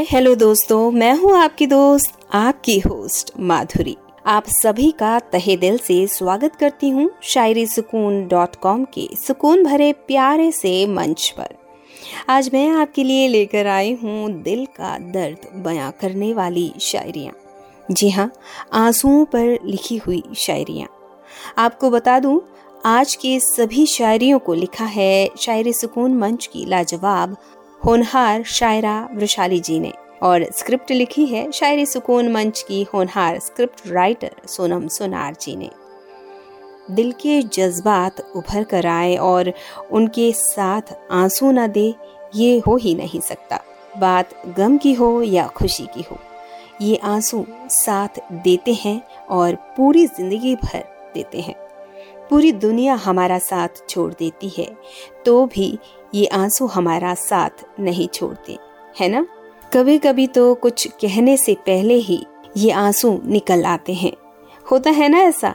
हाय, hello दोस्तों, मैं हूँ आपकी दोस्त, आपकी होस्ट माधुरी। आप सभी का तहे दिल से स्वागत करती हूँ शायरी सुकून डॉट कॉम के सुकून भरे प्यारे से मंच पर। आज मैं आपके लिए लेकर आई हूँ दिल का दर्द बयां करने वाली शायरियाँ। जी हाँ आंसुओं पर लिखी हुई शायरियाँ। आपको बता दूँ, आज के सभी शायरियों को लिखा है शायरी सुकून मंच की लाजवाब होनहार शायरा वृशाली जी ने। और स्क्रिप्ट लिखी है शायरी सुकून मंच की होनहार स्क्रिप्ट राइटर सोनम सोनार जी ने। दिल के जज्बात उभर कर आए और उनके साथ आँसू न दे, ये हो ही नहीं सकता। बात गम की हो या खुशी की हो, ये आँसू साथ देते हैं और पूरी ज़िंदगी भर देते हैं। पूरी दुनिया हमारा साथ छोड़ देती है तो भी ये आँसू हमारा साथ नहीं छोड़ते, है ना? कभी कभी तो कुछ कहने से पहले ही ये आँसू निकल आते हैं। होता है ना ऐसा?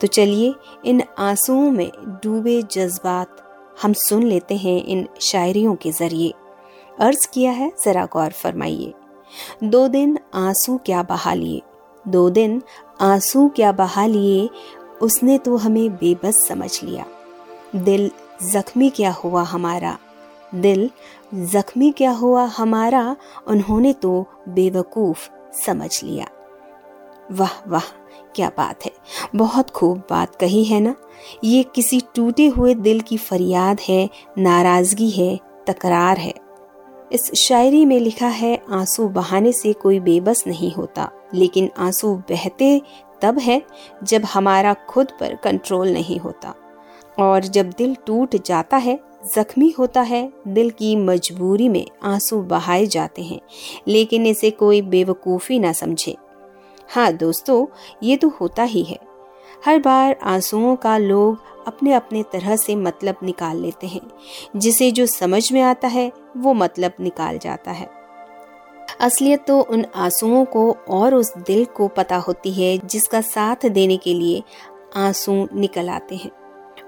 तो चलिए इन आंसुओं में डूबे जज्बात हम सुन लेते हैं इन शायरियों के ज़रिए। अर्ज़ किया है, जरा गौर फरमाइए। दो दिन आँसू क्या बहा लिए? दो दिन आँसू क्या बहा लिए? उसने तो हमें बेबस समझ लिया। दिल जख्मी क्या हुआ हमारा? दिल जख्मी क्या हुआ हमारा? उन्होंने तो बेवकूफ़ समझ लिया। वाह वाह, क्या बात है। बहुत खूब बात कही है ना? ये किसी टूटे हुए दिल की फरियाद है, नाराज़गी है, तकरार है। इस शायरी में लिखा है, आँसू बहाने से कोई बेबस नहीं होता, लेकिन आँसू बहते तब है जब हमारा खुद पर कंट्रोल नहीं होता। और जब दिल टूट जाता है, जख्मी होता है, दिल की मजबूरी में आँसू बहाए जाते हैं, लेकिन इसे कोई बेवकूफ़ी ना समझे। हाँ दोस्तों, ये तो होता ही है। हर बार आंसुओं का लोग अपने अपने तरह से मतलब निकाल लेते हैं। जिसे जो समझ में आता है, वो मतलब निकाल जाता है। असलियत तो उन आंसुओं को और उस दिल को पता होती है जिसका साथ देने के लिए आँसू निकल आते हैं।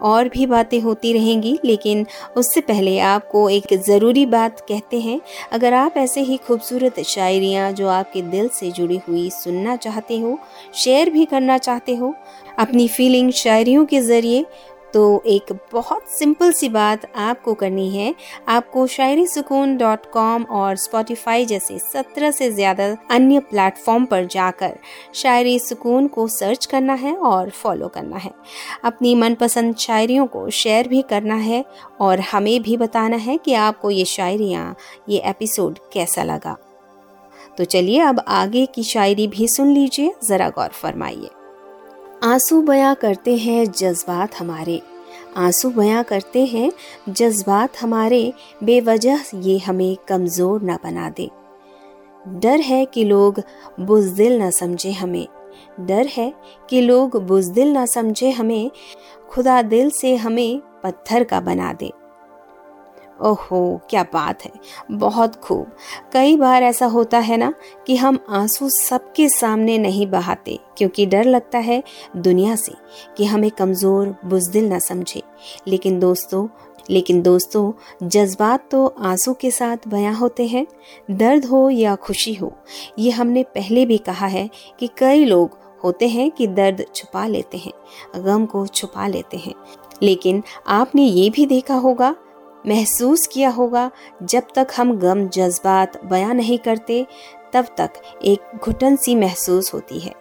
और भी बातें होती रहेंगी, लेकिन उससे पहले आपको एक ज़रूरी बात कहते हैं। अगर आप ऐसे ही खूबसूरत शायरियाँ जो आपके दिल से जुड़ी हुई सुनना चाहते हो, शेयर भी करना चाहते हो, अपनी फीलिंग शायरियों के ज़रिए तो एक बहुत सिंपल सी बात आपको करनी है। आपको शायरी सुकून डॉट कॉम और स्पॉटिफाई जैसे सत्रह से ज़्यादा अन्य प्लेटफॉर्म पर जाकर शायरी सुकून को सर्च करना है और फॉलो करना है। अपनी मनपसंद शायरियों को शेयर भी करना है और हमें भी बताना है कि आपको ये शायरियाँ, ये एपिसोड कैसा लगा। तो चलिए अब आगे की शायरी भी सुन लीजिए, ज़रा गौर फरमाइए। आँसू बयां करते हैं जज्बात हमारे। आँसू बयां करते हैं, जज्बात हमारे, बेवजह ये हमें कमज़ोर ना बना दे। डर है कि लोग बुजदिल ना समझे हमें। डर है कि लोग बुजदिल ना समझे हमें, खुदा दिल से हमें पत्थर का बना दे। ओहो, क्या बात है। बहुत खूब। कई बार ऐसा होता है ना कि हम आँसू सबके सामने नहीं बहाते, क्योंकि डर लगता है दुनिया से कि हमें कमज़ोर, बुजदिल ना समझे। लेकिन दोस्तों लेकिन दोस्तों, जज्बात तो आँसू के साथ बयां होते हैं। दर्द हो या खुशी हो, ये हमने पहले भी कहा है कि कई लोग होते हैं कि दर्द छुपा लेते हैं, गम को छुपा लेते हैं। लेकिन आपने ये भी देखा होगा महसूस किया होगा, जब तक हम गम, जज्बात बयां नहीं करते, तब तक एक घुटन सी महसूस होती है।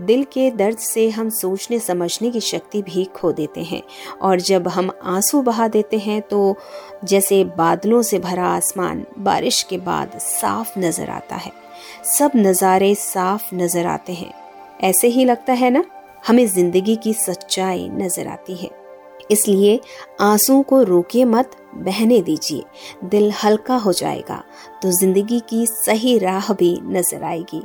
दिल के दर्द से हम सोचने, समझने की शक्ति भी खो देते हैं। और जब हम आँसू बहा देते हैं तो जैसे बादलों से भरा आसमान, बारिश के बाद साफ़ नज़र आता है। सब नज़ारे साफ़ नज़र आते हैं। ऐसे ही लगता है ना? हमें ज़िंदगी की सच्चाई नज़र आती है। इसलिए आँसू को रोके मत बहने दीजिए, दिल हल्का हो जाएगा तो ज़िंदगी की सही राह भी नज़र आएगी।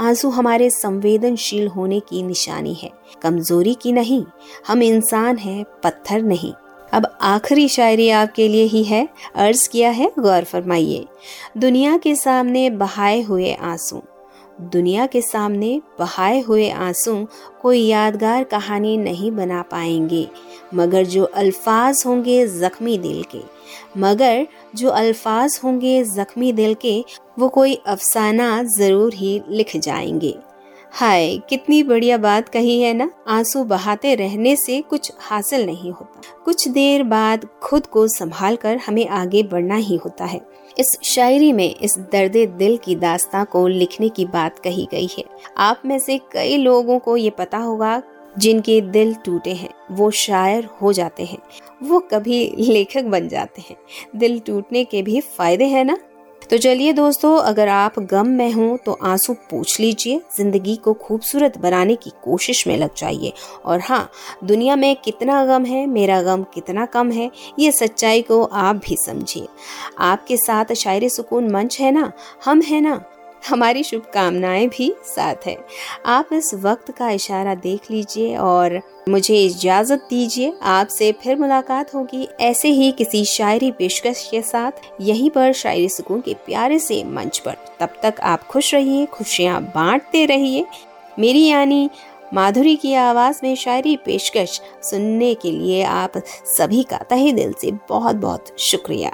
आँसू हमारे संवेदनशील होने की निशानी है। कमज़ोरी की नहीं, हम इंसान हैं, पत्थर नहीं। अब आखिरी शायरी आपके लिए ही है, अर्ज़ किया है, गौर फरमाइए। दुनिया के सामने बहाए हुए आँसू। दुनिया के सामने बहाए हुए आँसू कोई यादगार कहानी नहीं बना पाएँगे। मगर जो अल्फाज होंगे जख्मी दिल के। मगर जो अल्फाज होंगे जख्मी दिल के, वो कोई अफसाना ज़रूर ही लिख जाएँगे। हाय, कितनी बढ़िया बात कही है ना? आँसू बहाते रहने से कुछ हासिल नहीं होता। कुछ देर बाद खुद को संभाल कर हमें आगे बढ़ना ही होता है। इस शायरी में इस दर्द दिल की दास्तां को लिखने की बात कही गई है। आप में से कई लोगों को ये पता होगा, जिनके दिल टूटे हैं, वो शायर हो जाते हैं, वो कभी लेखक बन जाते हैं। दिल टूटने के भी फ़ायदे हैं ना? तो चलिए दोस्तों, अगर आप गम में हों तो आँसू पूछ लीजिए। ज़िंदगी को खूबसूरत बनाने की कोशिश में लग जाइए। और हाँ दुनिया में कितना गम है, मेरा गम कितना कम है, ये सच्चाई को आप भी समझिए। आपके साथ शायरी सुकून मंच है ना? हम है ना? हमारी शुभकामनाएँ भी साथ है। आप इस वक्त का इशारा देख लीजिए और मुझे इजाज़त दीजिए। आपसे फिर मुलाकात होगी ऐसे ही किसी शायरी पेशकश के साथ। यहीं पर शायरी सुकून के प्यारे से मंच पर। तब तक आप खुश रहिए, खुशियाँ बांटते रहिए। मेरी यानी माधुरी की आवाज़ में शायरी पेशकश सुनने के लिए आप सभी का तहे दिल से बहुत बहुत शुक्रिया।